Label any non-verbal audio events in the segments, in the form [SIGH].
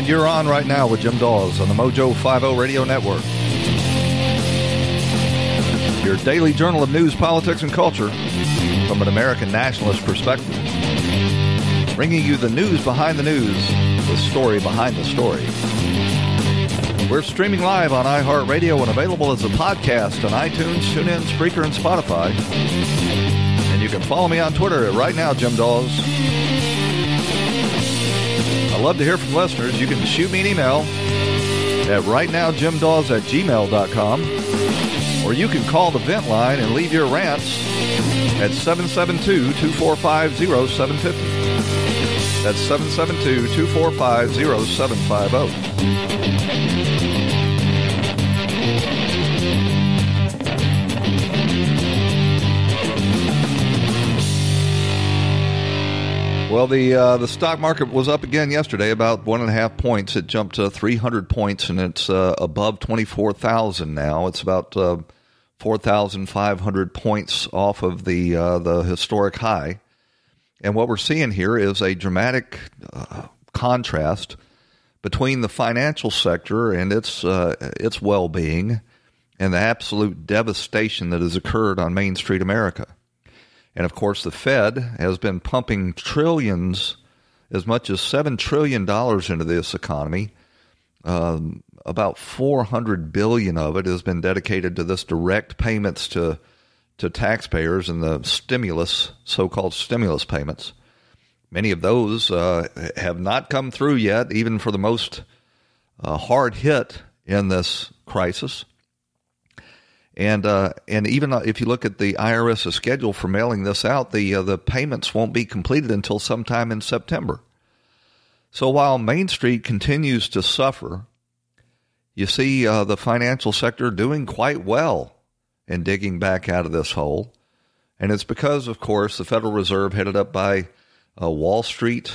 And you're on right now with Jim Daws on the Mojo 50 Radio Network. Your daily journal of news, politics, and culture from an American nationalist perspective. Bringing you the news behind the news, the story behind the story. We're streaming live on iHeartRadio and available as a podcast on iTunes, TuneIn, Spreaker, and Spotify. And you can follow me on Twitter at right now, Jim Daws. I love to hear from listeners. You can shoot me an email at rightnowjimdaws at gmail.com or you can call the vent line and leave your rants at 772-245-0750. That's 772-245-0750. Well, the uh, the stock market was up again yesterday, about one and a half points. It jumped to 300 points, and it's uh, above 24,000 now. It's about uh, 4,500 points off of the uh, the historic high. And what we're seeing here is a dramatic uh, contrast between the financial sector and its uh, its well being, and the absolute devastation that has occurred on Main Street America. And of course, the Fed has been pumping trillions, as much as $7 trillion into this economy. Um, about 400 billion of it has been dedicated to this direct payments to to taxpayers and the stimulus, so-called stimulus payments. Many of those uh, have not come through yet, even for the most uh, hard hit in this crisis. And uh, and even if you look at the IRS's schedule for mailing this out, the uh, the payments won't be completed until sometime in September. So while Main Street continues to suffer, you see uh, the financial sector doing quite well in digging back out of this hole, and it's because, of course, the Federal Reserve, headed up by uh, Wall Street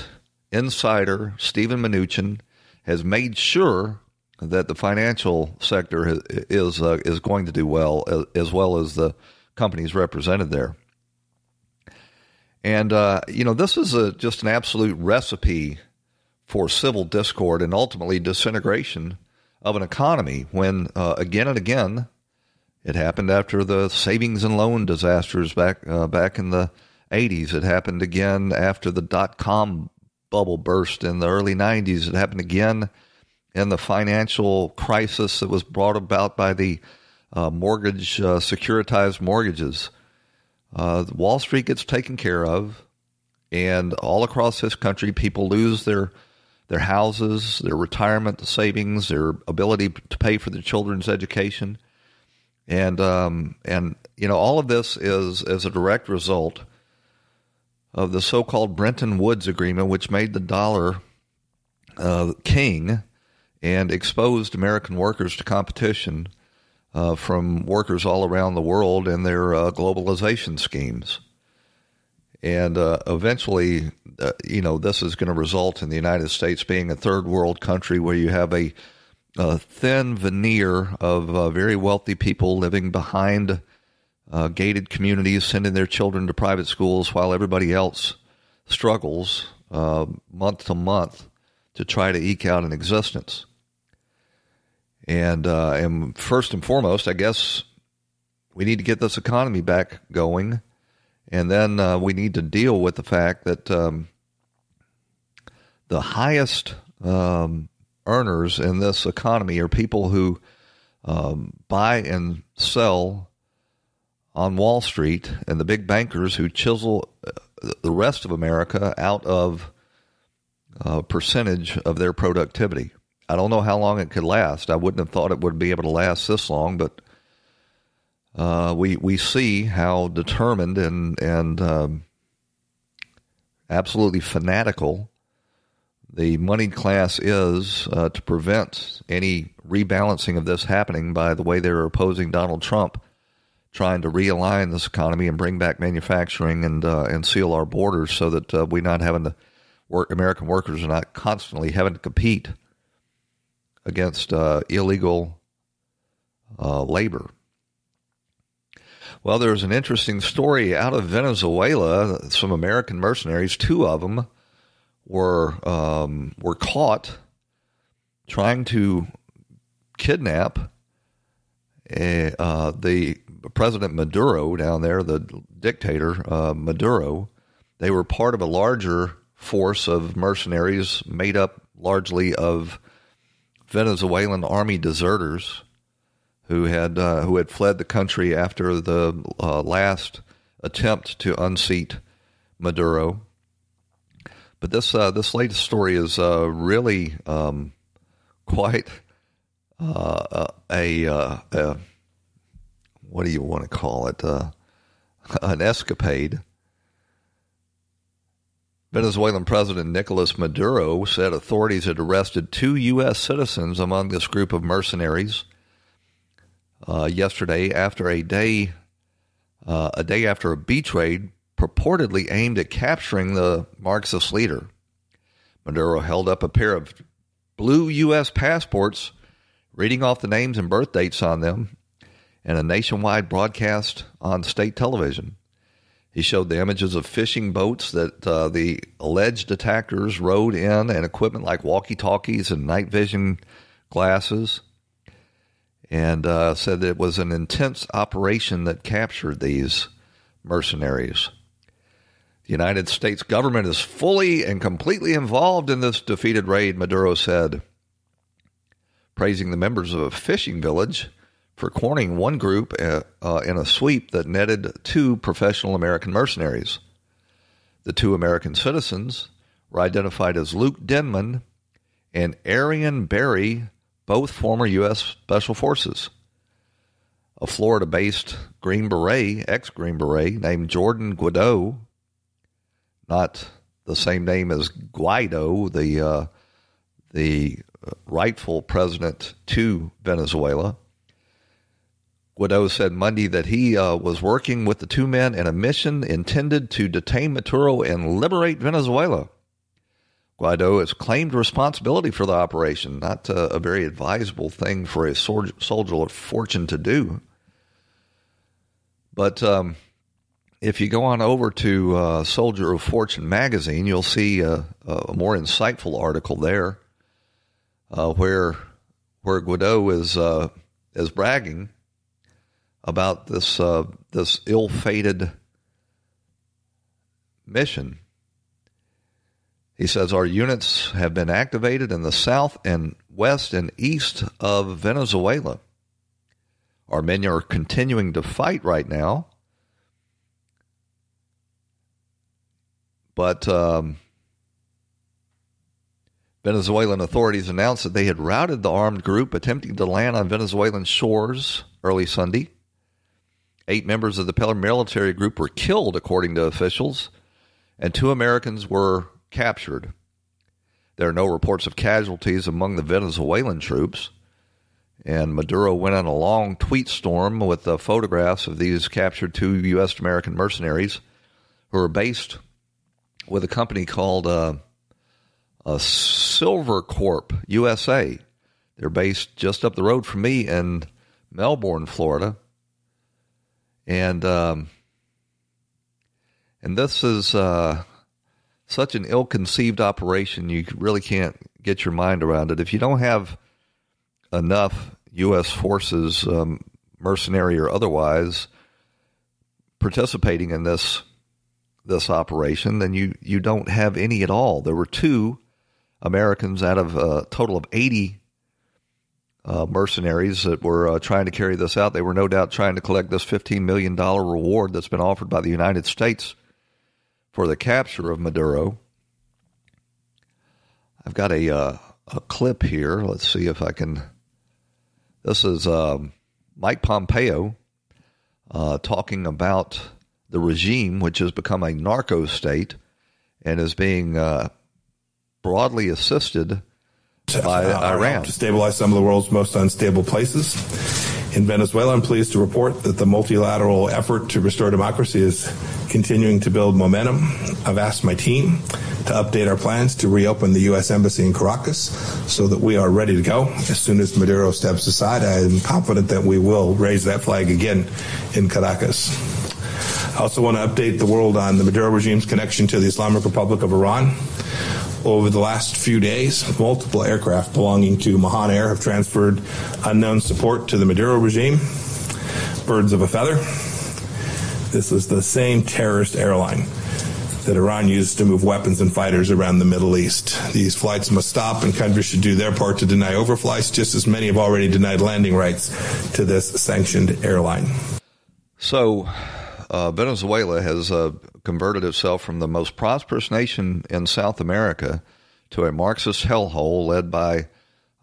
insider Steven Mnuchin, has made sure that the financial sector is uh, is going to do well as, as, well as the companies represented there. And uh, you know, this is a, just an absolute recipe for civil discord and ultimately disintegration of an economy. When uh, again and again, it happened after the savings and loan disasters back uh, back in the '80s. It happened again after the dot com bubble burst in the early '90s. It happened again and the financial crisis that was brought about by the uh, mortgage, uh, securitized mortgages. Uh, Wall Street gets taken care of, and all across this country, people lose their their houses, their retirement savings, their ability to pay for their children's education, and um, and you know all of this is as a direct result of the so-called Bretton Woods agreement, which made the dollar uh, king and exposed American workers to competition uh, from workers all around the world and their uh, globalization schemes. And uh, eventually, uh, you know, this is going to result in the United States being a third world country where you have a, a thin veneer of uh, very wealthy people living behind uh, gated communities, sending their children to private schools while everybody else struggles month to month to try to eke out an existence. And, uh, and first and foremost, I guess we need to get this economy back going. And then uh, we need to deal with the fact that um, the highest um, earners in this economy are people who um, buy and sell on Wall Street and the big bankers who chisel uh, the rest of America out of a uh, percentage of their productivity I don't know how long it could last. I wouldn't have thought it would be able to last this long, but uh, we we see how determined and and um, absolutely fanatical the moneyed class is uh, to prevent any rebalancing of this happening by the way they're opposing Donald Trump, trying to realign this economy and bring back manufacturing and uh, and seal our borders so that uh, we're not having to work. American workers are not constantly having to compete against uh, illegal uh, labor. Well, there's an interesting story out of Venezuela. Some American mercenaries, two of them, were um, were caught trying to kidnap a, uh, the President Maduro down there, the dictator uh, Maduro. They were part of a larger force of mercenaries made up largely of Venezuelan army deserters who had uh, who had fled the country after the uh, last attempt to unseat Maduro. But this uh, this latest story is uh, really um, quite uh, a, uh, a, what do you want to call it? an escapade. Venezuelan President Nicolas Maduro said authorities had arrested two U.S. citizens among this group of mercenaries uh, yesterday after a day uh, a day after a beach raid purportedly aimed at capturing the Marxist leader. Maduro held up a pair of blue U.S. passports, reading off the names and birth dates on them, in a nationwide broadcast on state television. He showed the images of fishing boats that uh, the alleged attackers rode in and equipment like walkie talkies and night vision glasses, and uh, said that it was an intense operation that captured these mercenaries. The United States government is fully and completely involved in this defeated raid, Maduro said, praising the members of a fishing village for cornering one group uh, uh, in a sweep that netted two professional American mercenaries. The two American citizens were identified as Luke Denman and Airan Berry, both former U.S. Special Forces. A Florida based Green Beret, ex Green Beret, named Jordan Guido, not the same name as Guaido, the, uh, the rightful president to Venezuela, Guaido said Monday that he uh, was working with the two men in a mission intended to detain Maduro and liberate Venezuela. Guaido has claimed responsibility for the operation, not uh, a very advisable thing for a soldier of fortune to do. But um, if you go on over to uh, Soldier of Fortune magazine, you'll see a, a more insightful article there uh, where where Guaido is uh, is bragging about this uh, this ill-fated mission. He says our units have been activated in the south and west and east of Venezuela. Our men are continuing to fight right now, but um, Venezuelan authorities announced that they had routed the armed group attempting to land on Venezuelan shores early Sunday. Eight members of the paramilitary group were killed, according to officials, and two Americans were captured. There are no reports of casualties among the Venezuelan troops. And Maduro went on a long tweet storm with photographs of these captured two U.S. American mercenaries who are based with a company called uh, uh, Silvercorp USA. They're based just up the road from me in Melbourne, Florida and um, and this is uh, such an ill-conceived operation. You really can't get your mind around it if you don't have enough U.S. forces, um, mercenary or otherwise, participating in this this operation. Then you you don't have any at all. There were two Americans out of a total of eighty uh, mercenaries that were uh, trying to carry this out. They were no doubt trying to collect this $15 million reward that's been offered by the United States for the capture of Maduro. I've got a, uh, a clip here. Let's see if I can. This is um, Mike Pompeo uh, talking about the regime, which has become a narco state and is being uh, broadly assisted by uh, Iran to stabilize some of the world's most unstable places. In Venezuela, I'm pleased to report that the multilateral effort to restore democracy is continuing to build momentum. I've asked my team to update our plans to reopen the U.S. Embassy in Caracas so that we are ready to go. As soon as Maduro steps aside, I am confident that we will raise that flag again in Caracas. I also want to update the world on the Maduro regime's connection to the Islamic Republic of Iran. Over the last few days, multiple aircraft belonging to Mahan Air have transferred unknown support to the Maduro regime. Birds of a feather. This is the same terrorist airline that Iran used to move weapons and fighters around the Middle East. These flights must stop, and countries should do their part to deny overflights, just as many have already denied landing rights to this sanctioned airline. So, uh, Venezuela has uh, converted itself from the most prosperous nation in South America to a Marxist hellhole led by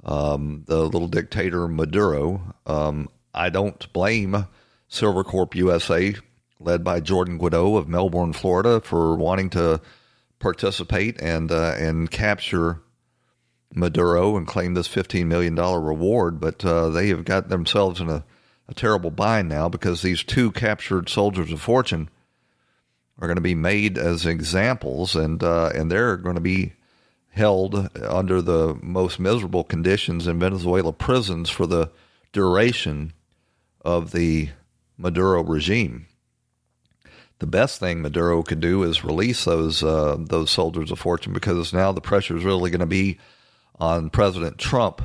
um, the little dictator Maduro. Um, I don't blame Silvercorp USA, led by Jordan Guido of Melbourne, Florida, for wanting to participate and uh, and capture Maduro and claim this $15 million reward. But uh, they have got themselves in a a terrible bind now because these two captured soldiers of fortune are going to be made as examples, and uh, and they're going to be held under the most miserable conditions in Venezuela prisons for the duration of the Maduro regime. The best thing Maduro could do is release those uh, those soldiers of fortune because now the pressure is really going to be on President Trump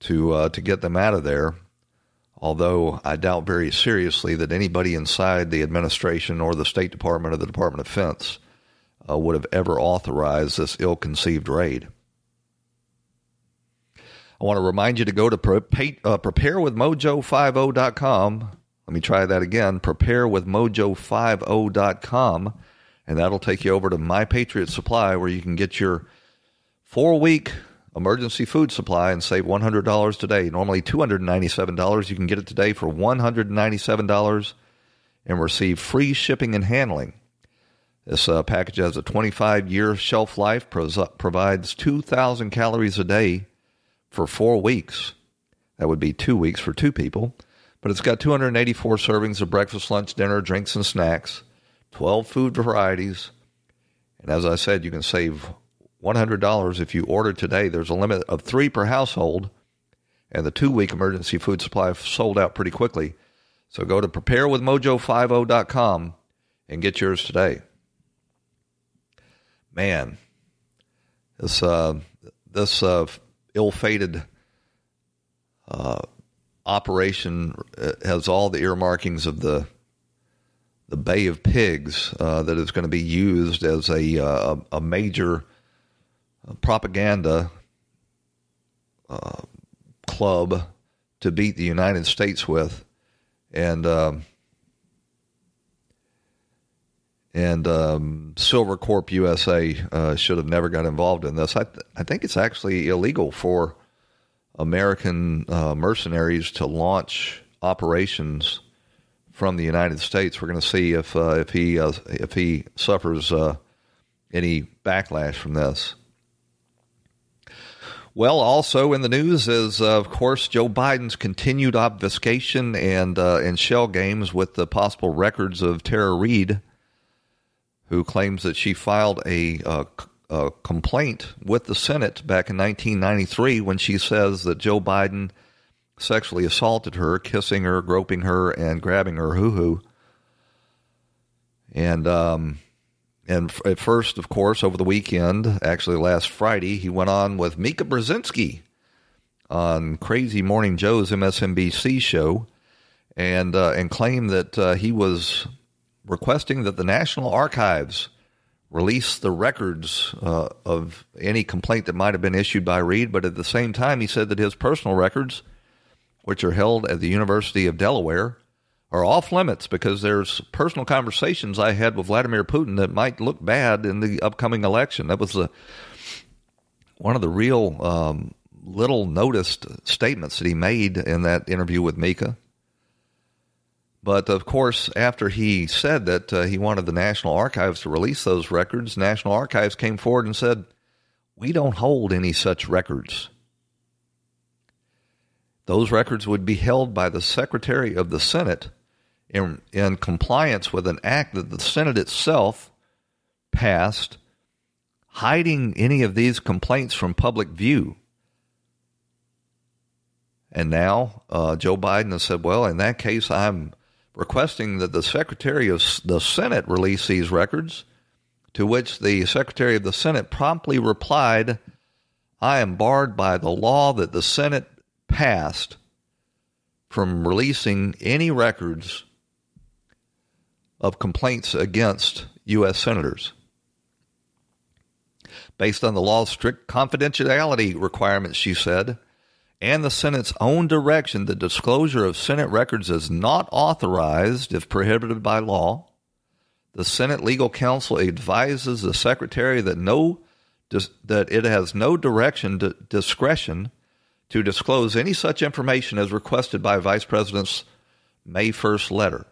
to uh, to get them out of there although I doubt very seriously that anybody inside the administration or the State Department or the Department of Defense uh, would have ever authorized this ill conceived raid. I want to remind you to go to pre- uh, preparewithmojo50.com. Let me try that again preparewithmojo50.com. And that'll take you over to My Patriot Supply, where you can get your four week emergency food supply and save $100 today. Normally $297. You can get it today for $197 and receive free shipping and handling. This uh, package has a 25 year shelf life, provides 2,000 calories a day for four weeks. That would be two weeks for two people. But it's got 284 servings of breakfast, lunch, dinner, drinks, and snacks, 12 food varieties. And as I said, you can save $100 if you order today. There's a limit of three per household, and the two week emergency food supply sold out pretty quickly. So go to preparewithmojo50.com and get yours today. Man, this, uh, this uh, ill fated uh, operation uh, has all the earmarkings of the the Bay of Pigs uh, that is going to be used as a, uh, a major propaganda uh, club to beat the United States with, and um, and um, Silvercorp USA uh, should have never got involved in this. I, th- I think it's actually illegal for American uh, mercenaries to launch operations from the United States. We're going to see if uh, if he uh, if he suffers uh, any backlash from this. Well, also in the news is, uh, of course, Joe Biden's continued obfuscation and uh, and shell games with the possible records of Tara Reade, who claims that she filed a, uh, a complaint with the Senate back in 1993 when she says that Joe Biden sexually assaulted her, kissing her, groping her, and grabbing her hoo hoo. And um, and at first, of course, over the weekend, actually last Friday, he went on with Mika Brzezinski on Crazy Morning Joe's MSNBC show, and uh, and claimed that uh, he was requesting that the National Archives release the records uh, of any complaint that might have been issued by Reade. But at the same time, he said that his personal records, which are held at the University of Delaware, are off limits because there's personal conversations I had with Vladimir Putin that might look bad in the upcoming election. That was the one of the real um, little noticed statements that he made in that interview with Mika. But of course, after he said that uh, he wanted the National Archives to release those records, National Archives came forward and said, We don't hold any such records. Those records would be held by the Secretary of the Senate in, in compliance with an act that the Senate itself passed, hiding any of these complaints from public view. And now uh, Joe Biden has said, well, in that case, I'm requesting that the Secretary of the Senate release these records, to which the Secretary of the Senate promptly replied, I am barred by the law that the Senate passed from releasing any records of complaints against U.S. senators. Based on the law's strict confidentiality requirements, she said, and the Senate's own direction, the disclosure of Senate records is not authorized if prohibited by law. The Senate legal counsel advises the secretary that no that it has no direction to discretion to disclose any such information as requested by Vice President's May 1st letter.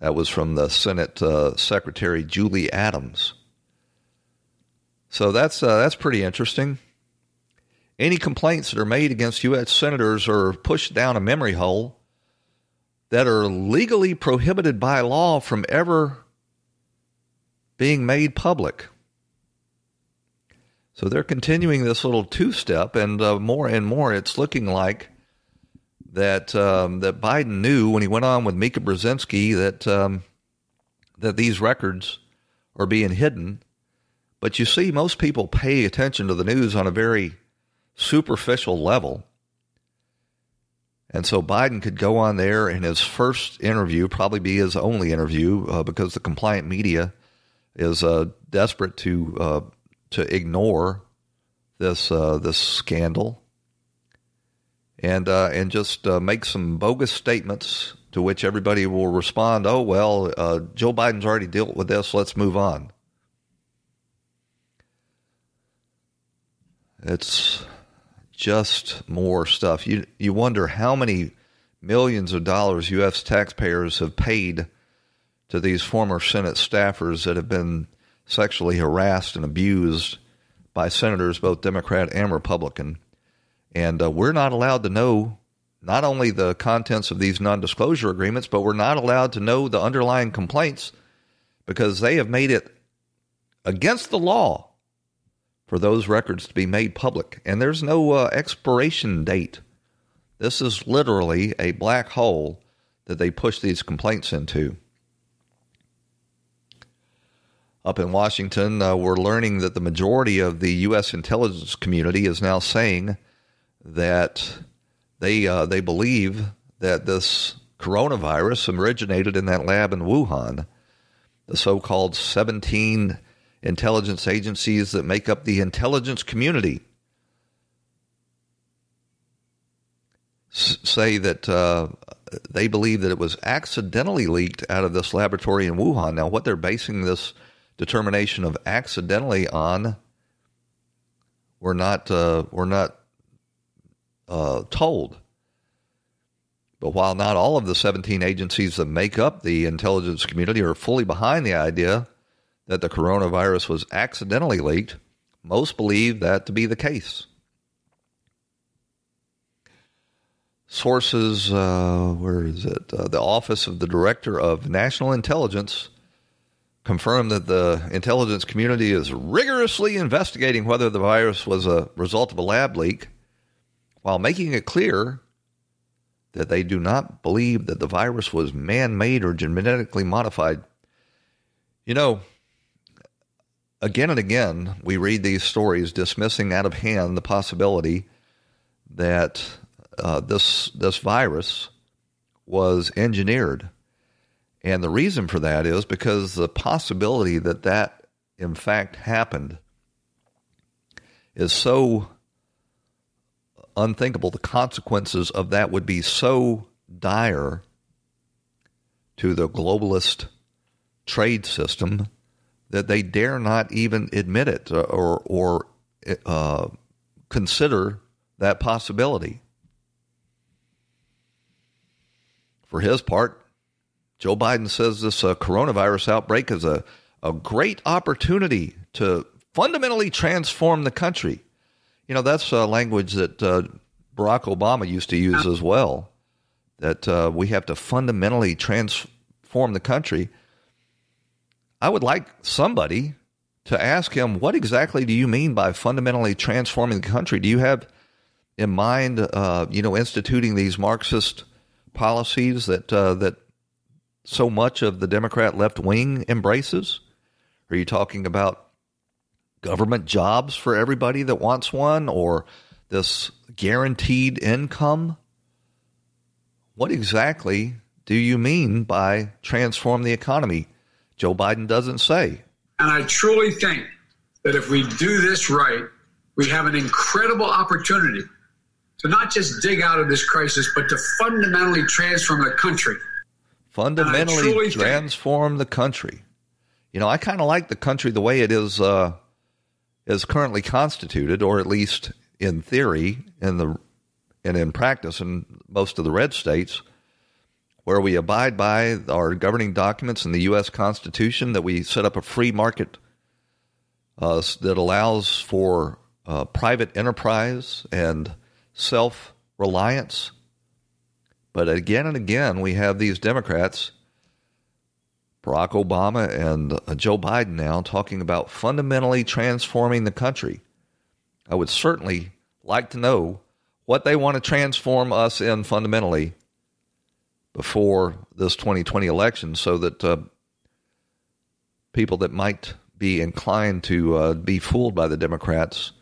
That was from the Senate uh, Secretary Julie Adams. So that's uh, that's pretty interesting. Any complaints that are made against U.S. senators are pushed down a memory hole that are legally prohibited by law from ever being made public. So they're continuing this little two step, and uh, more and more it's looking like that um, that Biden knew when he went on with Mika Brzezinski that um, that these records are being hidden. But you see, most people pay attention to the news on a very superficial level. And so Biden could go on there in his first interview, probably be his only interview, uh, because the compliant media is uh, desperate to uh, to ignore this uh, this scandal and uh, and just uh, make some bogus statements to which everybody will respond. Oh well, Joe Biden's already dealt with this. Let's move on. It's just more stuff. You you wonder how many millions of dollars U.S. taxpayers have paid to these former Senate staffers that have been sexually harassed and abused by senators, both Democrat and Republican. And uh, we're not allowed to know not only the contents of these non disclosure agreements, but we're not allowed to know the underlying complaints because they have made it against the law for those records to be made public. And there's no uh, expiration date. This is literally a black hole that they push these complaints into. Up in Washington, uh, we're learning that the majority of the U.S. intelligence community is now saying that they uh, they believe that this coronavirus originated in that lab in Wuhan. The so-called 17 intelligence agencies that make up the intelligence community say that uh, they believe that it was accidentally leaked out of this laboratory in Wuhan. Now, what they're basing this determination of accidentally on, we're not uh, we're not uh, told. But while not all of the 17 agencies that make up the intelligence community are fully behind the idea that the coronavirus was accidentally leaked, most believe that to be the case. Sources, uh, where is it? Uh, the Office of the Director of National Intelligence confirmed that the intelligence community is rigorously investigating whether the virus was a result of a lab leak, while making it clear that they do not believe that the virus was man made or genetically modified. You know, again and again, we read these stories dismissing out of hand the possibility that uh, this this virus was engineered, and the reason for that is because the possibility that that in fact happened is so unthinkable. The consequences of that would be so dire to the globalist trade system that they dare not even admit it or or uh, consider that possibility. For his part, Joe Biden says this uh, coronavirus outbreak is a, a great opportunity to fundamentally transform the country. You know, that's uh, language that uh, Barack Obama used to use as well, that uh, we have to fundamentally transform the country. I would like somebody to ask him, what exactly do you mean by fundamentally transforming the country? Do you have in mind, uh, you know, instituting these Marxist policies that uh, that so much of the Democrat left wing embraces? Are you talking about government jobs for everybody that wants one, or this guaranteed income? What exactly do you mean by transform the economy? Joe Biden doesn't say. And I truly think that if we do this right, we have an incredible opportunity to not just dig out of this crisis, but to fundamentally transform the country. Fundamentally transform the country. You know, I kind of like the country the way it is uh, is currently constituted, or at least in theory, in the and in practice, in most of the red states, where we abide by our governing documents in the U.S. Constitution, that we set up a free market uh, that allows for uh, private enterprise and self reliance. But again and again, we have these Democrats, Barack Obama and uh, Joe Biden now, talking about fundamentally transforming the country. I would certainly like to know what they want to transform us in fundamentally before this 2020 election so that uh, people that might be inclined to uh, be fooled by the Democrats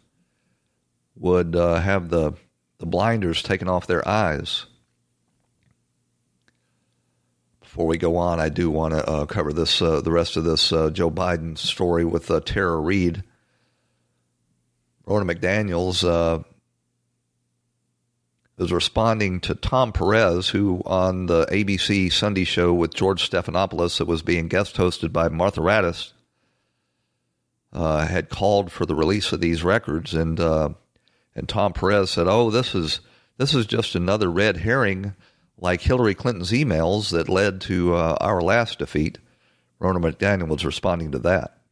would uh, have the the blinders taken off their eyes. Before we go on, I do want to uh, cover this uh, the rest of this uh, Joe Biden story with uh, Tara Reade. Ronna McDaniels uh, is responding to Tom Perez, who on the ABC Sunday show with George Stephanopoulos that was being guest hosted by Martha Raddatz, uh, had called for the release of these records and and Tom Perez said, "Oh, this is this is just another red herring, like Hillary Clinton's emails that led to uh, our last defeat." Ronna McDaniel was responding to that.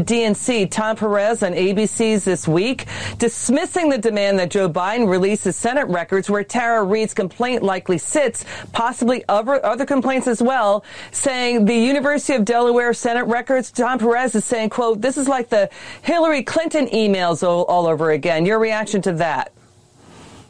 DNC, Tom Perez on ABC's This Week, dismissing the demand that Joe Biden release releases Senate records where Tara Reade's complaint likely sits, possibly other, other complaints as well, saying the University of Delaware Senate records, Tom Perez is saying, quote, this is like the Hillary Clinton emails all, all over again. Your reaction to that?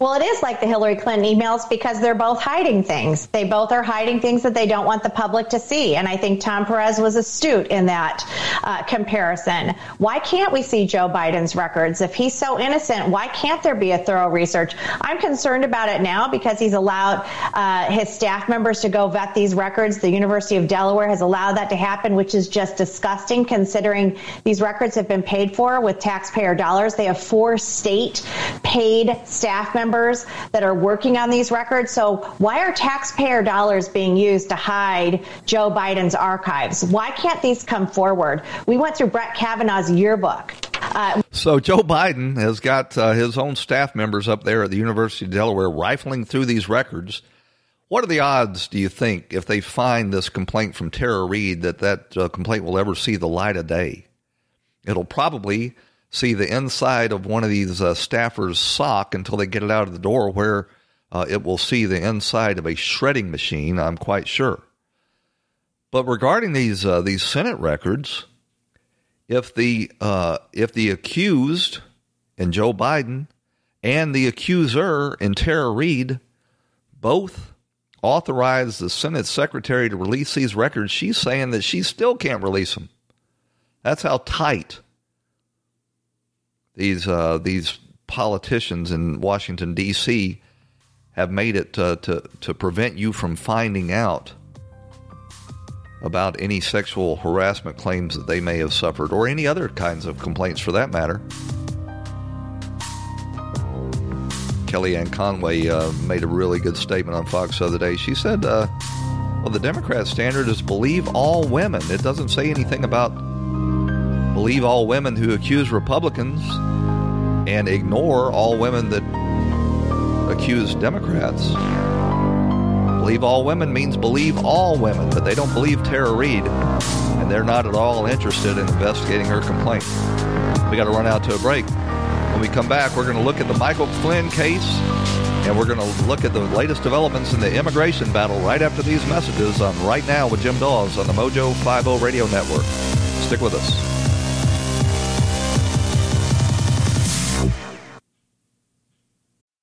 Well, it is like the Hillary Clinton emails because they're both hiding things. They both are hiding things that they don't want the public to see. And I think Tom Perez was astute in that uh, comparison. Why can't we see Joe Biden's records? If he's so innocent, why can't there be a thorough research? I'm concerned about it now because he's allowed uh, his staff members to go vet these records. The University of Delaware has allowed that to happen, which is just disgusting considering these records have been paid for with taxpayer dollars. They have four state paid staff members members that are working on these records. So why are taxpayer dollars being used to hide Joe Biden's archives? Why can't these come forward? We went through Brett Kavanaugh's yearbook. Uh, so Joe Biden has got uh, his own staff members up there at the University of Delaware rifling through these records. What are the odds, do you think, if they find this complaint from Tara Reade, that that uh, complaint will ever see the light of day? It'll probably see the inside of one of these uh, staffers' sock until they get it out of the door, where uh, it will see the inside of a shredding machine. I'm quite sure. But regarding these uh, these Senate records, if the uh, if the accused and Joe Biden and the accuser and Tara Reade both authorized the Senate secretary to release these records, she's saying that she still can't release them. That's how tight these uh, these politicians in Washington D.C. have made it to, to to prevent you from finding out about any sexual harassment claims that they may have suffered, or any other kinds of complaints for that matter. Kellyanne Conway uh, made a really good statement on Fox the other day. She said, uh, "Well, the Democrat standard is believe all women. It doesn't say anything about believe all women who accuse Republicans and ignore all women that accuse Democrats. Believe all women means believe all women, but they don't believe Tara Reade, and they're not at all interested in investigating her complaint. We got to run out to a break. When we come back, we're going to look at the Michael Flynn case, and we're going to look at the latest developments in the immigration battle right after these messages on Right Now with Jim Daws on the Mojo 50 Radio Network. Stick with us.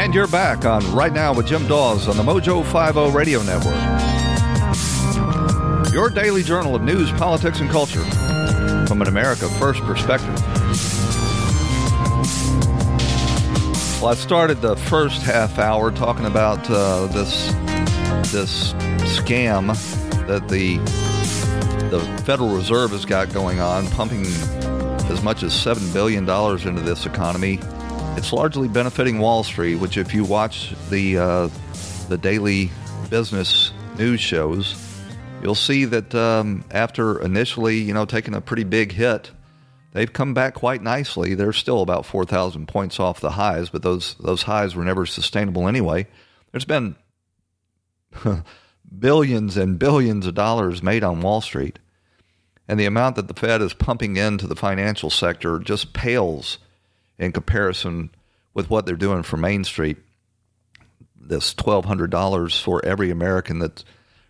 And you're back on Right Now with Jim Daws on the Mojo 50 Radio Network. Your daily journal of news, politics, and culture from an America First perspective. Well, I started the first half hour talking about uh, this this scam that the the Federal Reserve has got going on, pumping as much as seven billion dollars into this economy it's largely benefiting Wall Street, which, if you watch the uh, the daily business news shows, you'll see that um, after initially, you know, taking a pretty big hit, they've come back quite nicely. They're still about four thousand points off the highs, but those those highs were never sustainable anyway. There's been [LAUGHS] billions and billions of dollars made on Wall Street, and the amount that the Fed is pumping into the financial sector just pales in comparison with what they're doing for Main Street. This $1,200 for every American that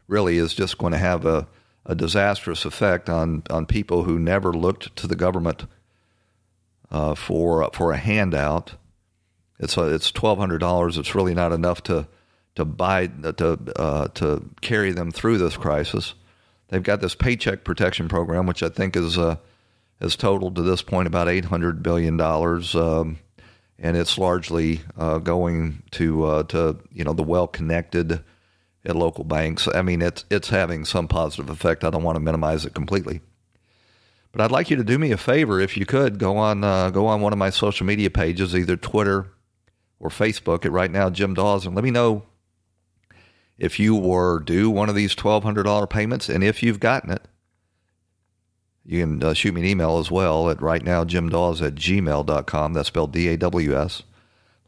really is just going to have a, a disastrous effect on, on people who never looked to the government uh, for for a handout. It's a, it's twelve hundred dollars. It's really not enough to to buy to uh, to carry them through this crisis. They've got this paycheck protection program, which I think is uh, has totaled to this point about $800 billion. Um, and it's largely uh, going to uh, to you know the well connected at local banks. I mean, it's it's having some positive effect. I don't want to minimize it completely, but I'd like you to do me a favor if you could go on uh, go on one of my social media pages, either Twitter or Facebook. At right now, Jim Daws, and let me know if you were due one of these twelve hundred dollar payments, and if you've gotten it. You can uh, shoot me an email as well at right now, Jim Daws at gmail.com. That's spelled D A W S.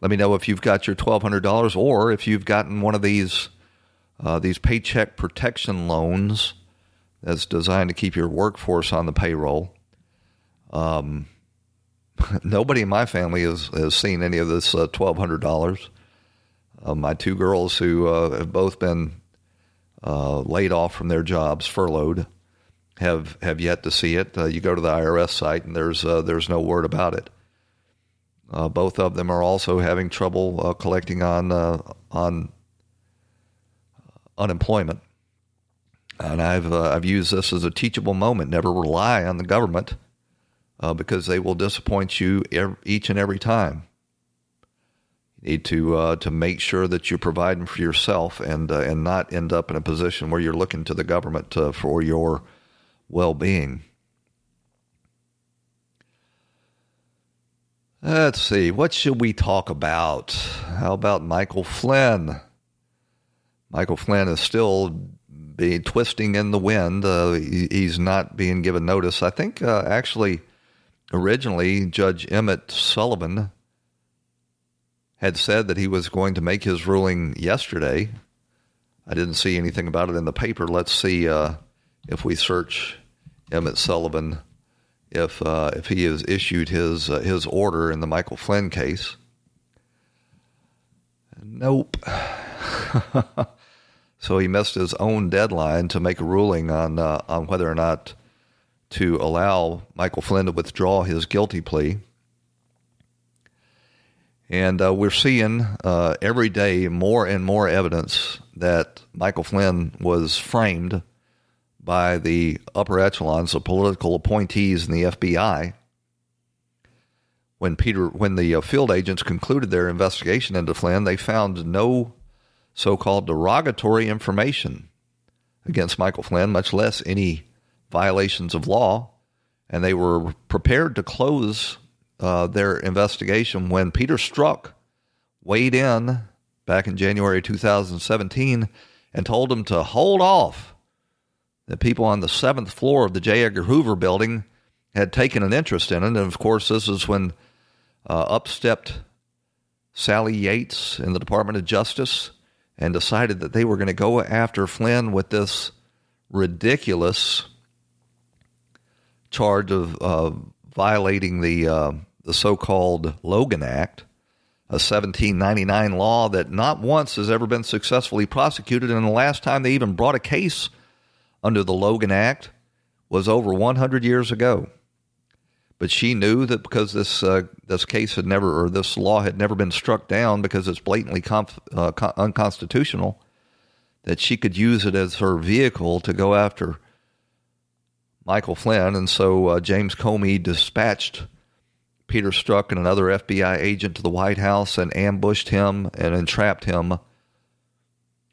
Let me know if you've got your $1,200 or if you've gotten one of these, uh, these paycheck protection loans that's designed to keep your workforce on the payroll. Um, [LAUGHS] nobody in my family has, has seen any of this uh, $1,200. Uh, my two girls who uh, have both been uh, laid off from their jobs, furloughed, have have yet to see it. Uh, you go to the IRS site and there's uh, there's no word about it. Uh, both of them are also having trouble uh, collecting on uh, on unemployment, and I've uh, I've used this as a teachable moment. Never rely on the government because they will disappoint you every, each and every time. You need to to make sure that you're providing for yourself and and not end up in a position where you're looking to the government for your well being. Let's see, what should we talk about? How about Michael Flynn? Michael Flynn is still being twisting in the wind. Uh, he, he's not being given notice. I think uh, actually, originally, Judge Emmett Sullivan had said that he was going to make his ruling yesterday. I didn't see anything about it in the paper. Let's see. Uh, if we search Emmett Sullivan, if uh, if he has issued his uh, his order in the Michael Flynn case. Nope. [LAUGHS] so he missed his own deadline to make a ruling on uh, on whether or not to allow Michael Flynn to withdraw his guilty plea. And uh, we're seeing uh, every day more and more evidence that Michael Flynn was framed by the upper echelons of political appointees in the FBI. When Peter, when the uh, field agents concluded their investigation into Flynn, they found no so-called derogatory information against Michael Flynn, much less any violations of law, and they were prepared to close uh, their investigation when Peter Strzok weighed in back in January 2017 and told them to hold off. The people on the seventh floor of the J. Edgar Hoover building had taken an interest in it. And of course, this is when uh, up stepped Sally Yates in the Department of Justice and decided that they were going to go after Flynn with this ridiculous charge of uh, violating the uh, the so called Logan Act, a 1799 law that not once has ever been successfully prosecuted. And the last time they even brought a case under the Logan Act was over 100 years ago. But she knew that because this uh, this case had never or this law had never been struck down because it's blatantly conf, uh, unconstitutional, that she could use it as her vehicle to go after Michael Flynn. And so uh, James Comey dispatched Peter Strzok and another FBI agent to the White House and ambushed him and entrapped him.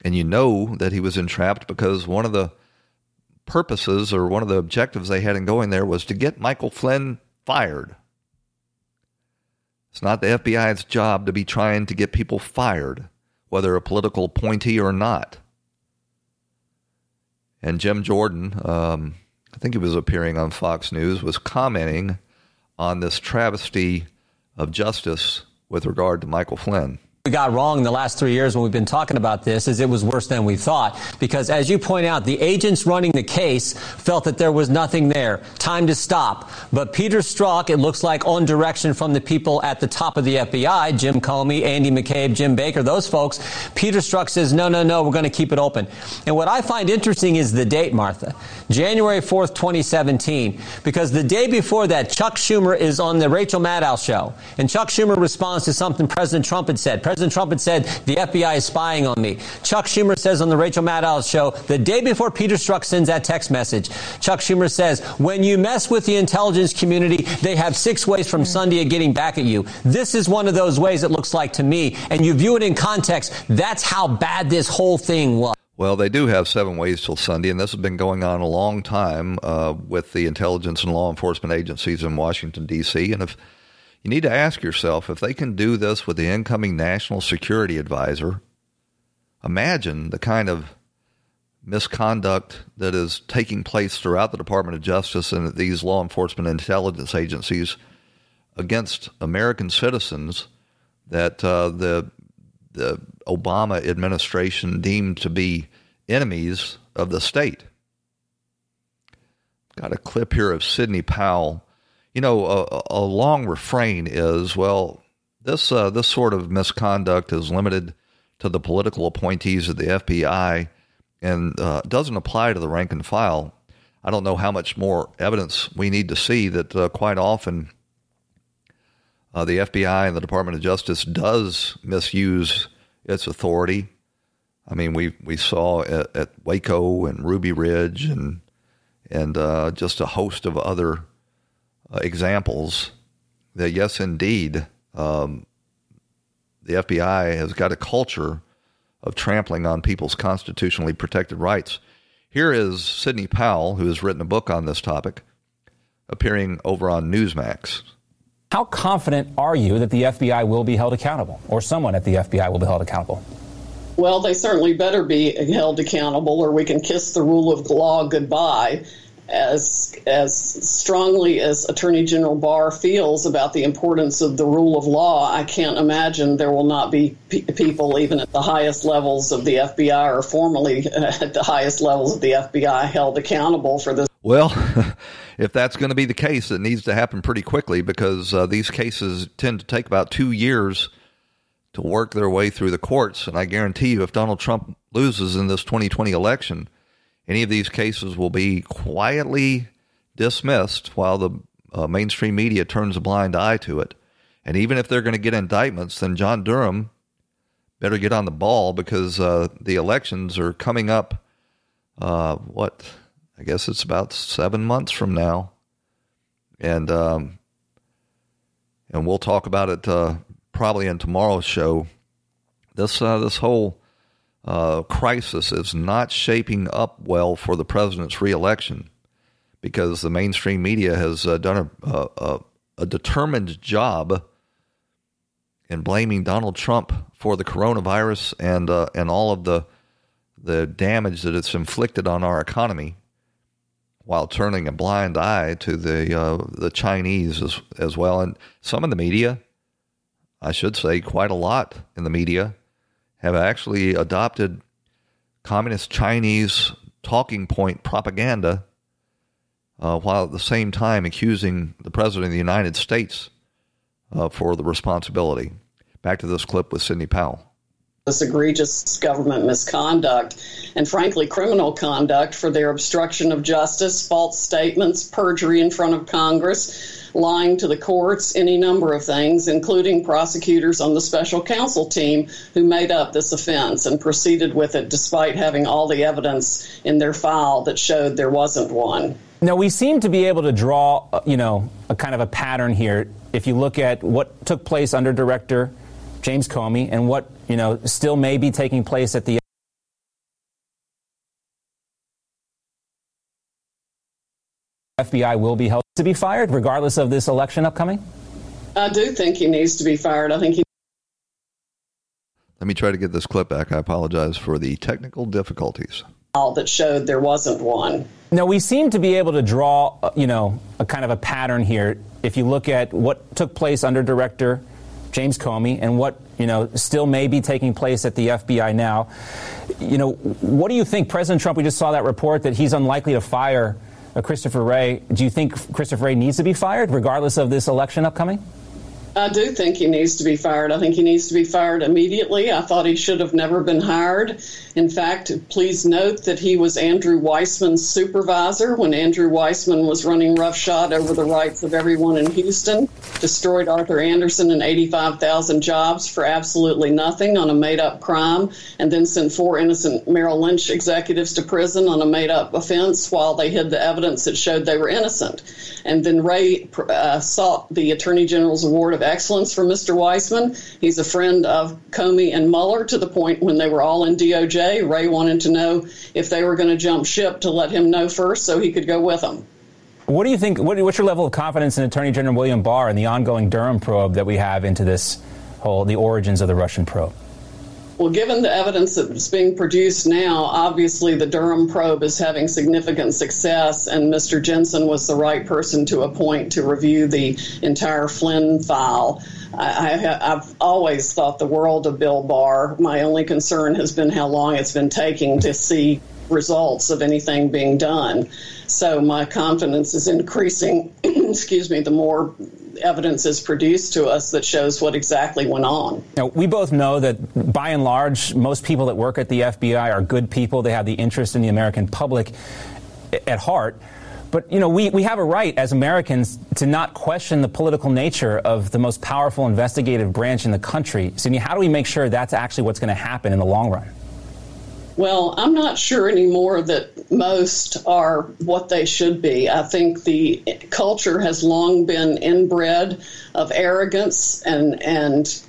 And you know that he was entrapped because one of the purposes or one of the objectives they had in going there was to get Michael Flynn fired. It's not the FBI's job to be trying to get people fired, whether a political appointee or not. And Jim Jordan, um, I think he was appearing on Fox News, was commenting on this travesty of justice with regard to Michael Flynn we got wrong in the last three years when we've been talking about this is it was worse than we thought. Because as you point out, the agents running the case felt that there was nothing there. Time to stop. But Peter Strzok, it looks like on direction from the people at the top of the FBI, Jim Comey, Andy McCabe, Jim Baker, those folks, Peter Strzok says, no, no, no, we're going to keep it open. And what I find interesting is the date, Martha. January 4th, 2017. Because the day before that, Chuck Schumer is on the Rachel Maddow show. And Chuck Schumer responds to something President Trump had said. President President Trump had said, the FBI is spying on me. Chuck Schumer says on the Rachel Maddow show, the day before Peter Strzok sends that text message, Chuck Schumer says, when you mess with the intelligence community, they have six ways from Sunday of getting back at you. This is one of those ways it looks like to me. And you view it in context. That's how bad this whole thing was. Well, they do have seven ways till Sunday, and this has been going on a long time uh, with the intelligence and law enforcement agencies in Washington, D.C. And if you need to ask yourself if they can do this with the incoming national security advisor. Imagine the kind of misconduct that is taking place throughout the Department of Justice and these law enforcement intelligence agencies against American citizens that uh, the the Obama administration deemed to be enemies of the state. Got a clip here of Sidney Powell you know, a, a long refrain is, well, this uh, this sort of misconduct is limited to the political appointees of the FBI and uh, doesn't apply to the rank and file. I don't know how much more evidence we need to see that uh, quite often uh, the FBI and the Department of Justice does misuse its authority. I mean, we we saw at, at Waco and Ruby Ridge and and uh, just a host of other uh, examples that, yes, indeed, um, the FBI has got a culture of trampling on people's constitutionally protected rights. Here is Sidney Powell, who has written a book on this topic, appearing over on Newsmax. How confident are you that the FBI will be held accountable, or someone at the FBI will be held accountable? Well, they certainly better be held accountable, or we can kiss the rule of law goodbye. As as strongly as Attorney General Barr feels about the importance of the rule of law, I can't imagine there will not be pe- people, even at the highest levels of the FBI or formally at the highest levels of the FBI, held accountable for this. Well, [LAUGHS] if that's going to be the case, it needs to happen pretty quickly because uh, these cases tend to take about two years to work their way through the courts. And I guarantee you, if Donald Trump loses in this 2020 election, any of these cases will be quietly dismissed while the uh, mainstream media turns a blind eye to it. And even if they're going to get indictments, then John Durham better get on the ball because uh, the elections are coming up. Uh, what? I guess it's about seven months from now, and um, and we'll talk about it uh, probably in tomorrow's show. This uh, this whole uh, crisis is not shaping up well for the president's reelection because the mainstream media has uh, done a, a, a determined job in blaming Donald Trump for the coronavirus and uh, and all of the the damage that it's inflicted on our economy, while turning a blind eye to the uh, the Chinese as as well, and some of the media, I should say, quite a lot in the media, have actually adopted communist Chinese talking point propaganda, uh, while at the same time accusing the president of the United States uh, for the responsibility. Back to this clip with Sidney Powell this egregious government misconduct and, frankly, criminal conduct for their obstruction of justice, false statements, perjury in front of Congress, lying to the courts, any number of things, including prosecutors on the special counsel team who made up this offense and proceeded with it despite having all the evidence in their file that showed there wasn't one. Now, we seem to be able to draw, uh, you know, a kind of a pattern here. If you look at what took place under Director James Comey and what, you know, still may be taking place at the FBI will be held to be fired regardless of this election upcoming? I do think he needs to be fired. I think he Let me try to get this clip back. I apologize for the technical difficulties. That showed there wasn't one. Now, we seem to be able to draw, uh, you know, a kind of a pattern here. If you look at what took place under Director James Comey and what you know still may be taking place at the FBI now. You know, what do you think, President Trump? We just saw that report that he's unlikely to fire Uh, Christopher Wray. Do you think Christopher Wray needs to be fired, regardless of this election upcoming? I do think he needs to be fired. I think he needs to be fired immediately. I thought he should have never been hired. In fact, please note that he was Andrew Weissmann's supervisor when Andrew Weissmann was running roughshod over the rights of everyone in Houston, destroyed Arthur Andersen and 85,000 jobs for absolutely nothing on a made up crime, and then sent four innocent Merrill Lynch executives to prison on a made up offense while they hid the evidence that showed they were innocent. And then Wray uh, sought the Attorney General's Award of Excellence for Mr. Weissmann. He's a friend of Comey and Mueller to the point when they were all in DOJ. Wray wanted to know if they were going to jump ship to let him know first so he could go with them. What do you think? What, what's your level of confidence in Attorney General William Barr and the ongoing Durham probe that we have into this whole the origins of the Russian probe? Well, given the evidence that's being produced now, obviously the Durham probe is having significant success, and Mr. Jensen was the right person to appoint to review the entire Flynn file. I, have always thought the world of Bill Barr. My only concern has been how long it's been taking to see results of anything being done. So my confidence is increasing, [CLEARS THROAT] excuse me, the more evidence is produced to us that shows what exactly went on. Now, we both know that by and large, most people that work at the FBI are good people. They have the interest in the American public at heart. But, you know, we, we have a right as Americans to not question the political nature of the most powerful investigative branch in the country. So, how do we make sure that's actually what's going to happen in the long run? Well, I'm not sure anymore that most are what they should be. I think the culture has long been inbred of arrogance and and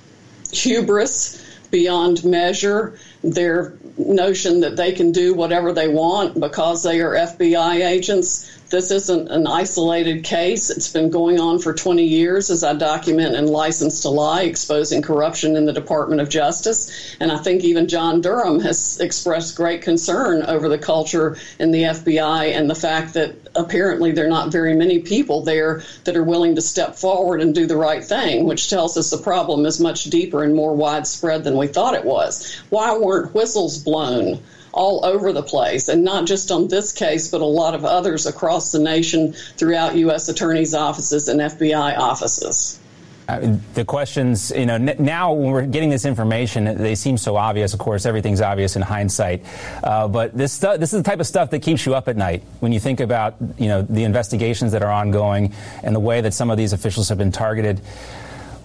hubris beyond measure. Their notion that they can do whatever they want because they are FBI agents This isn't an isolated case. It's been going on for 20 years as I document in License to Lie, exposing corruption in the Department of Justice. And I think even John Durham has expressed great concern over the culture in the FBI and the fact that apparently there are not very many people there that are willing to step forward and do the right thing, which tells us the problem is much deeper and more widespread than we thought it was. Why weren't whistles blown? All over the place, and not just on this case, but a lot of others across the nation throughout U.S. attorneys' offices and FBI offices. Uh, the questions, you know, n- now when we're getting this information, they seem so obvious. Of course, everything's obvious in hindsight. Uh, but this stu- this is the type of stuff that keeps you up at night when you think about, you know, the investigations that are ongoing and the way that some of these officials have been targeted.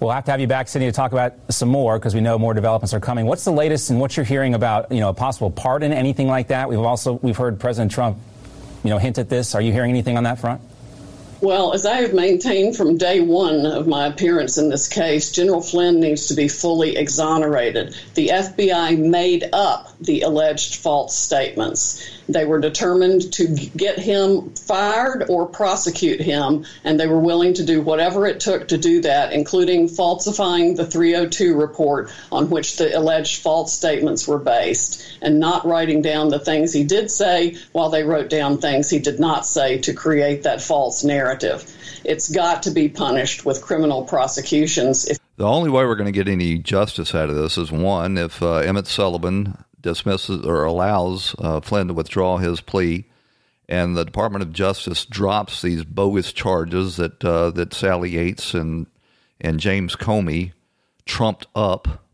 We'll have to have you back, Cindy, to talk about some more because we know more developments are coming. What's the latest and what you're hearing about, you know, a possible pardon, anything like that? We've also we've heard President Trump, you know, hint at this. Are you hearing anything on that front? Well, as I have maintained from day one of my appearance in this case, General Flynn needs to be fully exonerated. The FBI made up the alleged false statements. They were determined to get him fired or prosecute him, and they were willing to do whatever it took to do that, including falsifying the 302 report on which the alleged false statements were based, and not writing down the things he did say while they wrote down things he did not say to create that false narrative. It's got to be punished with criminal prosecutions. If- the only way we're going to get any justice out of this is one, if uh, Emmett Sullivan dismisses or allows uh, Flynn to withdraw his plea, and the Department of Justice drops these bogus charges that uh, that Sally Yates and and James Comey trumped up,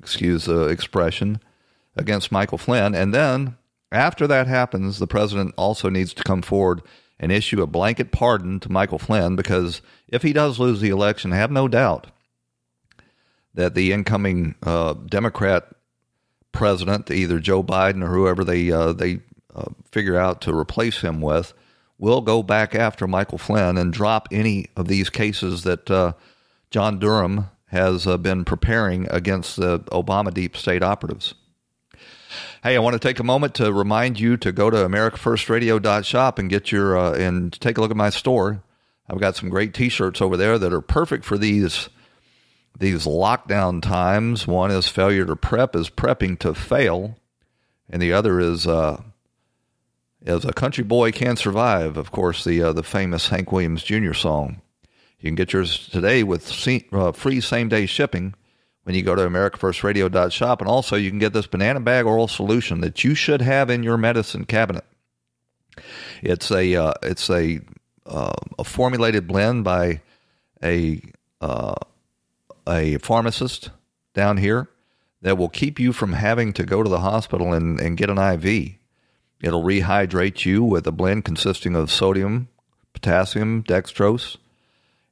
excuse the expression, against Michael Flynn, and then after that happens, the president also needs to come forward and issue a blanket pardon to Michael Flynn because if he does lose the election, I have no doubt that the incoming uh, Democrat president, either Joe Biden or whoever they uh, they uh, figure out to replace him with, will go back after Michael Flynn and drop any of these cases that uh, John Durham has uh, been preparing against the Obama deep state operatives. Hey, I want to take a moment to remind you to go to AmericaFirstRadio.shop and get your uh, and take a look at my store. I've got some great T-shirts over there that are perfect for these these lockdown times. One is failure to prep is prepping to fail, and the other is uh, a country boy can survive. Of course, the uh, the famous Hank Williams Jr. song. You can get yours today with uh, free same day shipping when you go to AmericaFirstRadio.shop, and also you can get this banana bag oral solution that you should have in your medicine cabinet. It's a uh, it's a uh, a formulated blend by a uh, a pharmacist down here that will keep you from having to go to the hospital and, and get an IV. It'll rehydrate you with a blend consisting of sodium, potassium, dextrose,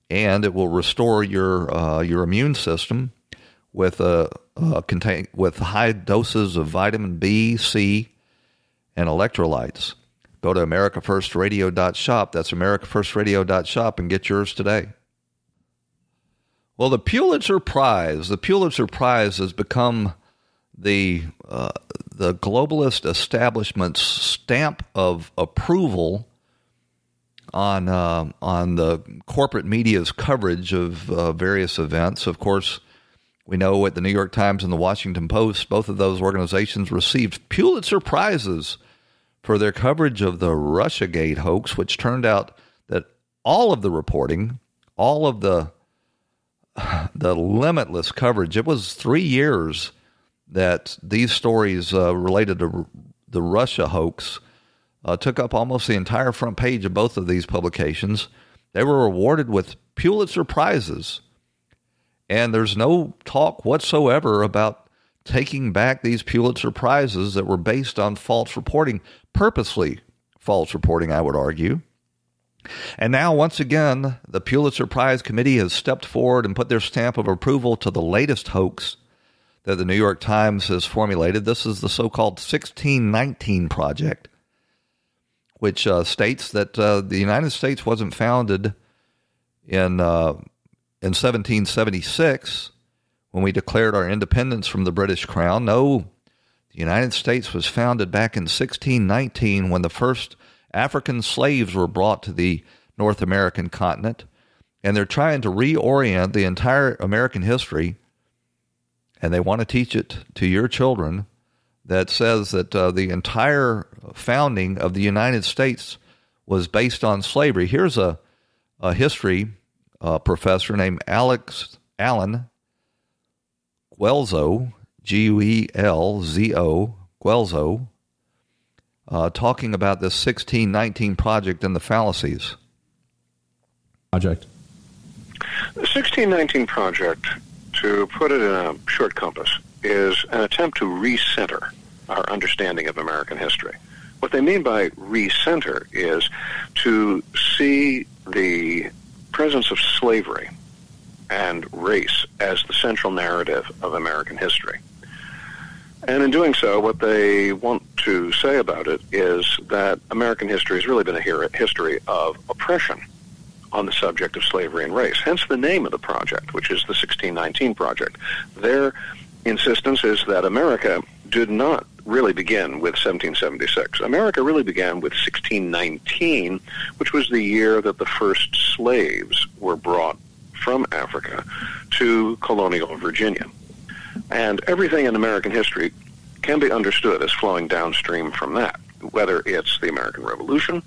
and it will restore your uh, your immune system with a, a contain with high doses of vitamin B, C, and electrolytes. Go to americafirstradio.shop. That's americafirstradio.shop and get yours today. Well, the Pulitzer Prize, the Pulitzer Prize has become the uh, the globalist establishment's stamp of approval on uh, on the corporate media's coverage of uh, various events. Of course, we know what the New York Times and the Washington Post, both of those organizations, received Pulitzer prizes for their coverage of the RussiaGate hoax, which turned out that all of the reporting, all of the the limitless coverage. It was three years that these stories uh, related to the Russia hoax uh, took up almost the entire front page of both of these publications. They were awarded with Pulitzer Prizes. And there's no talk whatsoever about taking back these Pulitzer Prizes that were based on false reporting, purposely false reporting, I would argue. And now, once again, the Pulitzer Prize Committee has stepped forward and put their stamp of approval to the latest hoax that the New York Times has formulated. This is the so called 1619 Project, which uh, states that uh, the United States wasn't founded in, uh, in 1776 when we declared our independence from the British Crown. No, the United States was founded back in 1619 when the first African slaves were brought to the North American continent, and they're trying to reorient the entire American history, and they want to teach it to your children. That says that uh, the entire founding of the United States was based on slavery. Here's a, a history uh, professor named Alex Allen Guelzo, G U E L Z O, Guelzo, uh, talking about this 1619 project and the fallacies. Project. The 1619 project, to put it in a short compass, is an attempt to recenter our understanding of American history. What they mean by recenter is to see the presence of slavery and race as the central narrative of American history. And in doing so, what they want to say about it is that American history has really been a history of oppression on the subject of slavery and race. Hence the name of the project, which is the 1619 Project. Their insistence is that America did not really begin with 1776. America really began with 1619, which was the year that the first slaves were brought from Africa to colonial Virginia. And everything in American history can be understood as flowing downstream from that, whether it's the American Revolution,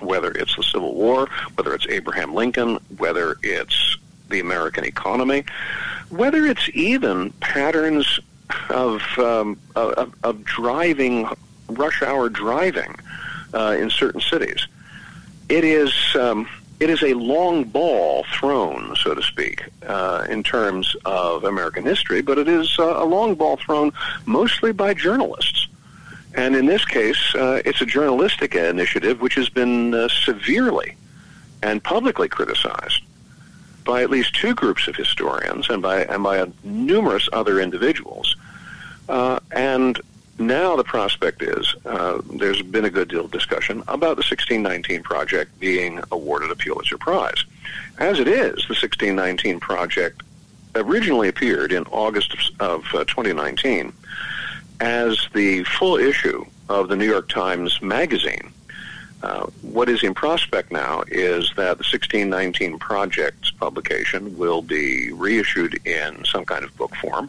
whether it's the Civil War, whether it's Abraham Lincoln, whether it's the American economy, whether it's even patterns of um, of, of, driving, rush hour driving uh, in certain cities. It is um, it is a long ball thrown, so to speak, uh, in terms of American history, but it is uh, a long ball thrown mostly by journalists. And in this case, uh, it's a journalistic initiative which has been uh, severely and publicly criticized by at least two groups of historians and by and by numerous other individuals. Uh, and now the prospect is uh, there's been a good deal of discussion about the 1619 project being awarded a Pulitzer Prize. As it is, the 1619 project originally appeared in August of, of uh, 2019 as the full issue of the New York Times Magazine. Uh, what is in prospect now is that the 1619 Project's publication will be reissued in some kind of book form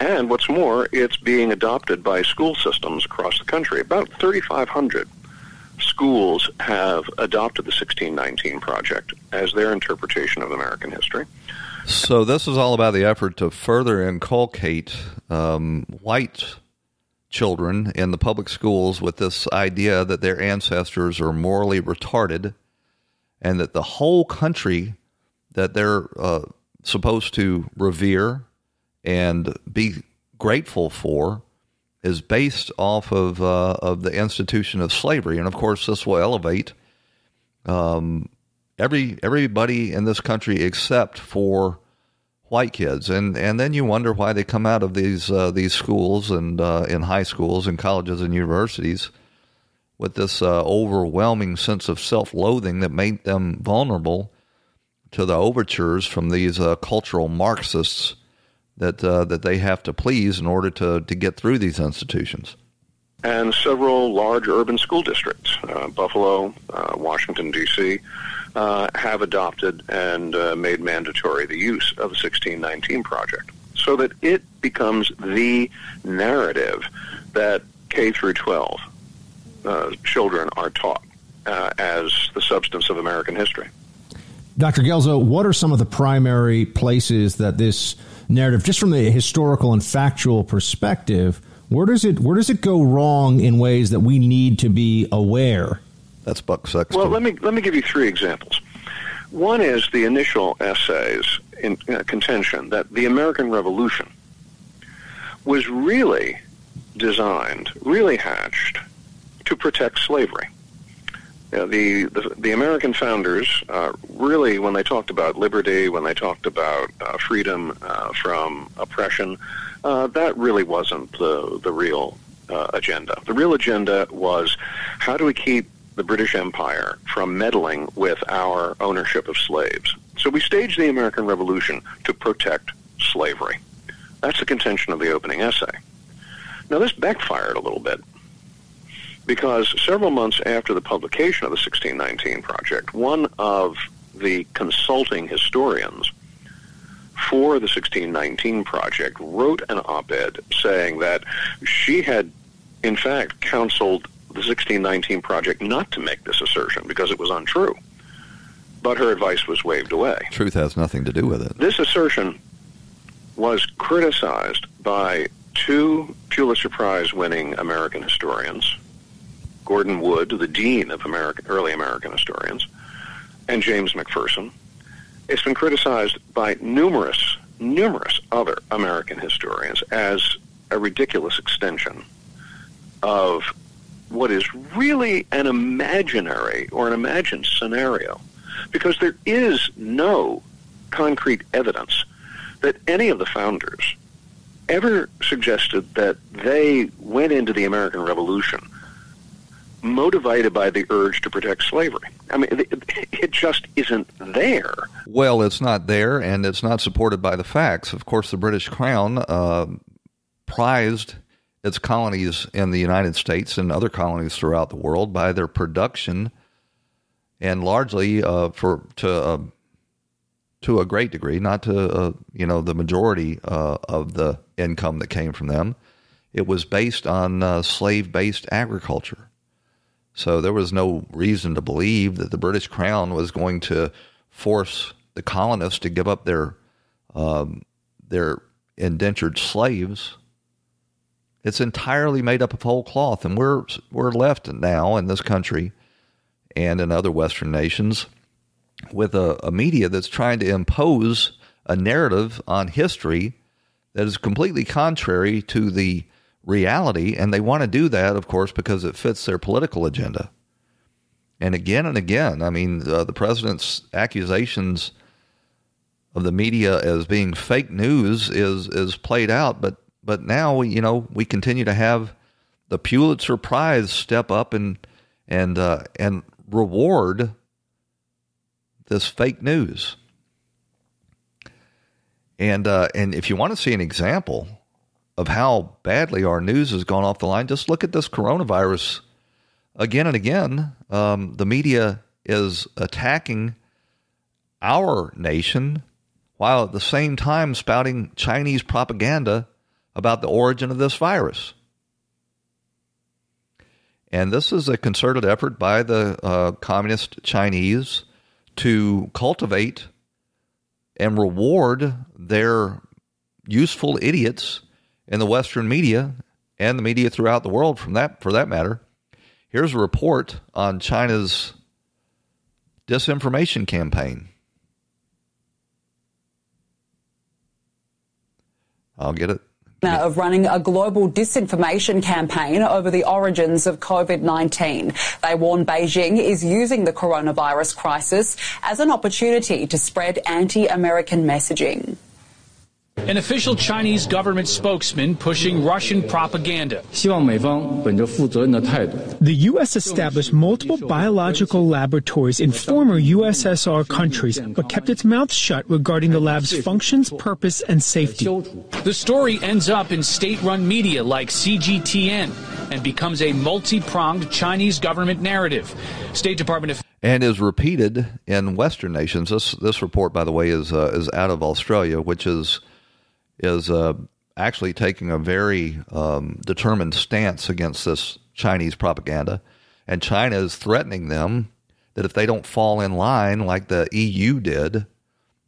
and what's more, it's being adopted by school systems across the country. About 3,500 schools have adopted the 1619 Project as their interpretation of American history. So, this is all about the effort to further inculcate um, white children in the public schools with this idea that their ancestors are morally retarded and that the whole country that they're uh, supposed to revere and be grateful for is based off of uh, of the institution of slavery, and of course, this will elevate um, every everybody in this country except for white kids, and and then you wonder why they come out of these uh, these schools and uh, in high schools and colleges and universities with this uh, overwhelming sense of self loathing that made them vulnerable to the overtures from these uh, cultural Marxists that uh, that they have to please in order to to get through these institutions. And several large urban school districts, uh, Buffalo, uh, Washington D.C., uh, have adopted and uh, made mandatory the use of the 1619 project, so that it becomes the narrative that K through 12 uh, children are taught as the substance of American history. Dr. Guelzo, what are some of the primary places that this narrative, just from the historical and factual perspective, where does it where does it go wrong in ways that we need to be aware? That's Buck Sexton. Well, let me let me give you three examples. One is the initial essays in uh, contention that the American Revolution was really designed, really hatched to protect slavery. You know, the, the, the American founders uh, really, when they talked about liberty, when they talked about uh, freedom uh, from oppression, uh, that really wasn't the the real uh, agenda. The real agenda was how do we keep the British Empire from meddling with our ownership of slaves. So we staged the American Revolution to protect slavery. That's the contention of the opening essay. Now this backfired a little bit because several months after the publication of the 1619 Project, one of the consulting historians for the 1619 Project wrote an op-ed saying that she had, in fact, counseled the 1619 Project not to make this assertion because it was untrue. But her advice was waved away. Truth has nothing to do with it. This assertion was criticized by two Pulitzer Prize winning American historians, Gordon Wood, the dean of American, early American historians, and James McPherson. It's been criticized by numerous, numerous other American historians as a ridiculous extension of what is really an imaginary or an imagined scenario because there is no concrete evidence that any of the founders ever suggested that they went into the American Revolution motivated by the urge to protect slavery. I mean, it, just isn't there. Well, it's not there, and it's not supported by the facts. Of course, the British Crown uh, prized its colonies in the United States and other colonies throughout the world by their production, and largely uh, for to uh, to a great degree, not to uh, you know the majority uh, of the income that came from them. It was based on uh, slave based agriculture. So there was no reason to believe that the British Crown was going to force the colonists to give up their um, their indentured slaves. It's entirely made up of whole cloth, and we're we're left now in this country and in other Western nations with a, a media that's trying to impose a narrative on history that is completely contrary to the reality. And they want to do that, of course, because it fits their political agenda. And again and again, I mean, uh, the president's accusations of the media as being fake news is is played out. But but now we, you know, we continue to have the Pulitzer Prize step up and and uh, and reward this fake news. And uh, and if you want to see an example of how badly our news has gone off the line, just look at this coronavirus again and again. Um, the media is attacking our nation while at the same time spouting Chinese propaganda about the origin of this virus. And this is a concerted effort by the uh, communist Chinese to cultivate and reward their useful idiots in the Western media and the media throughout the world from that for that matter. Here's a report on China's disinformation campaign. I'll get it Now, of running a global disinformation campaign over the origins of COVID-19. They warn Beijing is using the coronavirus crisis as an opportunity to spread anti-American messaging. An official Chinese government spokesman pushing Russian propaganda. The U.S. established multiple biological laboratories in former USSR countries, but kept its mouth shut regarding the lab's functions, purpose, and safety. The story ends up in state run media like CGTN and becomes a multi pronged Chinese government narrative. State Department of and is repeated in Western nations. This this report, by the way, is uh, is out of Australia, which is is uh, actually taking a very um, determined stance against this Chinese propaganda. And China is threatening them that if they don't fall in line like the EU did,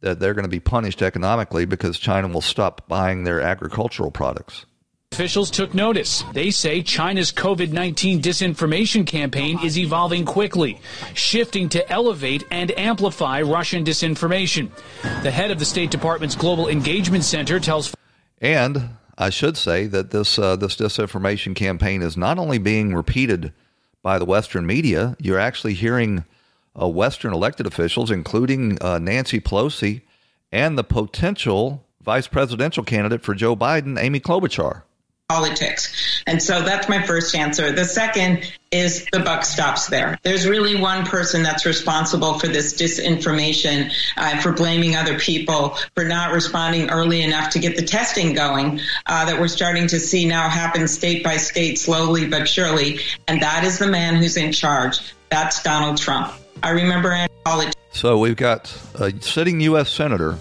that they're going to be punished economically because China will stop buying their agricultural products. Officials took notice. They say China's COVID 19 disinformation campaign is evolving quickly, shifting to elevate and amplify Russian disinformation. The head of the State Department's Global Engagement Center tells. And I should say that this, uh, this disinformation campaign is not only being repeated by the Western media, you're actually hearing uh, Western elected officials, including uh, Nancy Pelosi and the potential vice presidential candidate for Joe Biden, Amy Klobuchar politics. And so that's my first answer. The second is the buck stops there. There's really one person that's responsible for this disinformation, uh, for blaming other people, for not responding early enough to get the testing going uh, that we're starting to see now happen state by state, slowly but surely. And that is the man who's in charge. That's Donald Trump. I remember in college. So we've got a sitting U.S. senator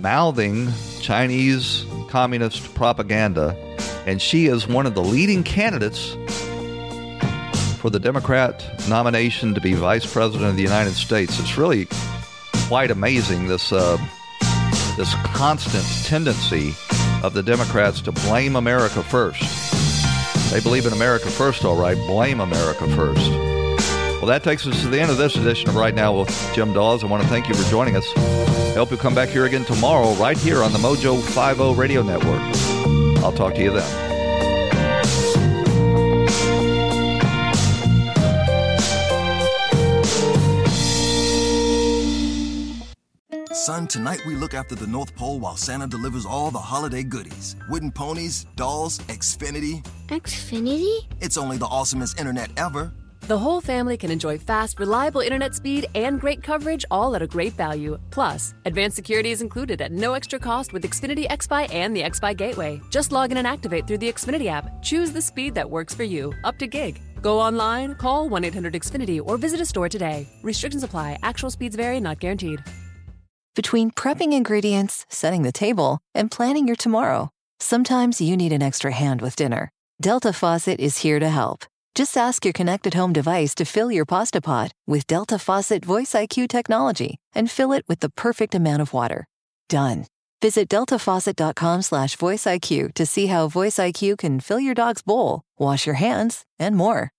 mouthing Chinese communist propaganda, and she is one of the leading candidates for the Democrat nomination to be vice president of the United States. It's really quite amazing this uh, this constant tendency of the Democrats to blame America first. They believe in America first, all right. Blame America first. Well, that takes us to the end of this edition of Right Now with Jim Daws. I want to thank you for joining us. I hope you'll come back here again tomorrow, right here on the Mojo 50 Radio Network. I'll talk to you then. Son, tonight we look after the North Pole while Santa delivers all the holiday goodies wooden ponies, dolls, Xfinity. Xfinity? It's only the awesomest internet ever. The whole family can enjoy fast, reliable internet speed and great coverage all at a great value. Plus, advanced security is included at no extra cost with Xfinity XFi and the XFi Gateway. Just log in and activate through the Xfinity app. Choose the speed that works for you, up to gig. Go online, call 1 800 Xfinity, or visit a store today. Restrictions apply. Actual speeds vary, not guaranteed. Between prepping ingredients, setting the table, and planning your tomorrow, sometimes you need an extra hand with dinner. Delta Faucet is here to help. Just ask your connected home device to fill your pasta pot with Delta Faucet Voice IQ technology and fill it with the perfect amount of water. Done. Visit deltafaucet.com slash voiceIQ to see how Voice IQ can fill your dog's bowl, wash your hands, and more.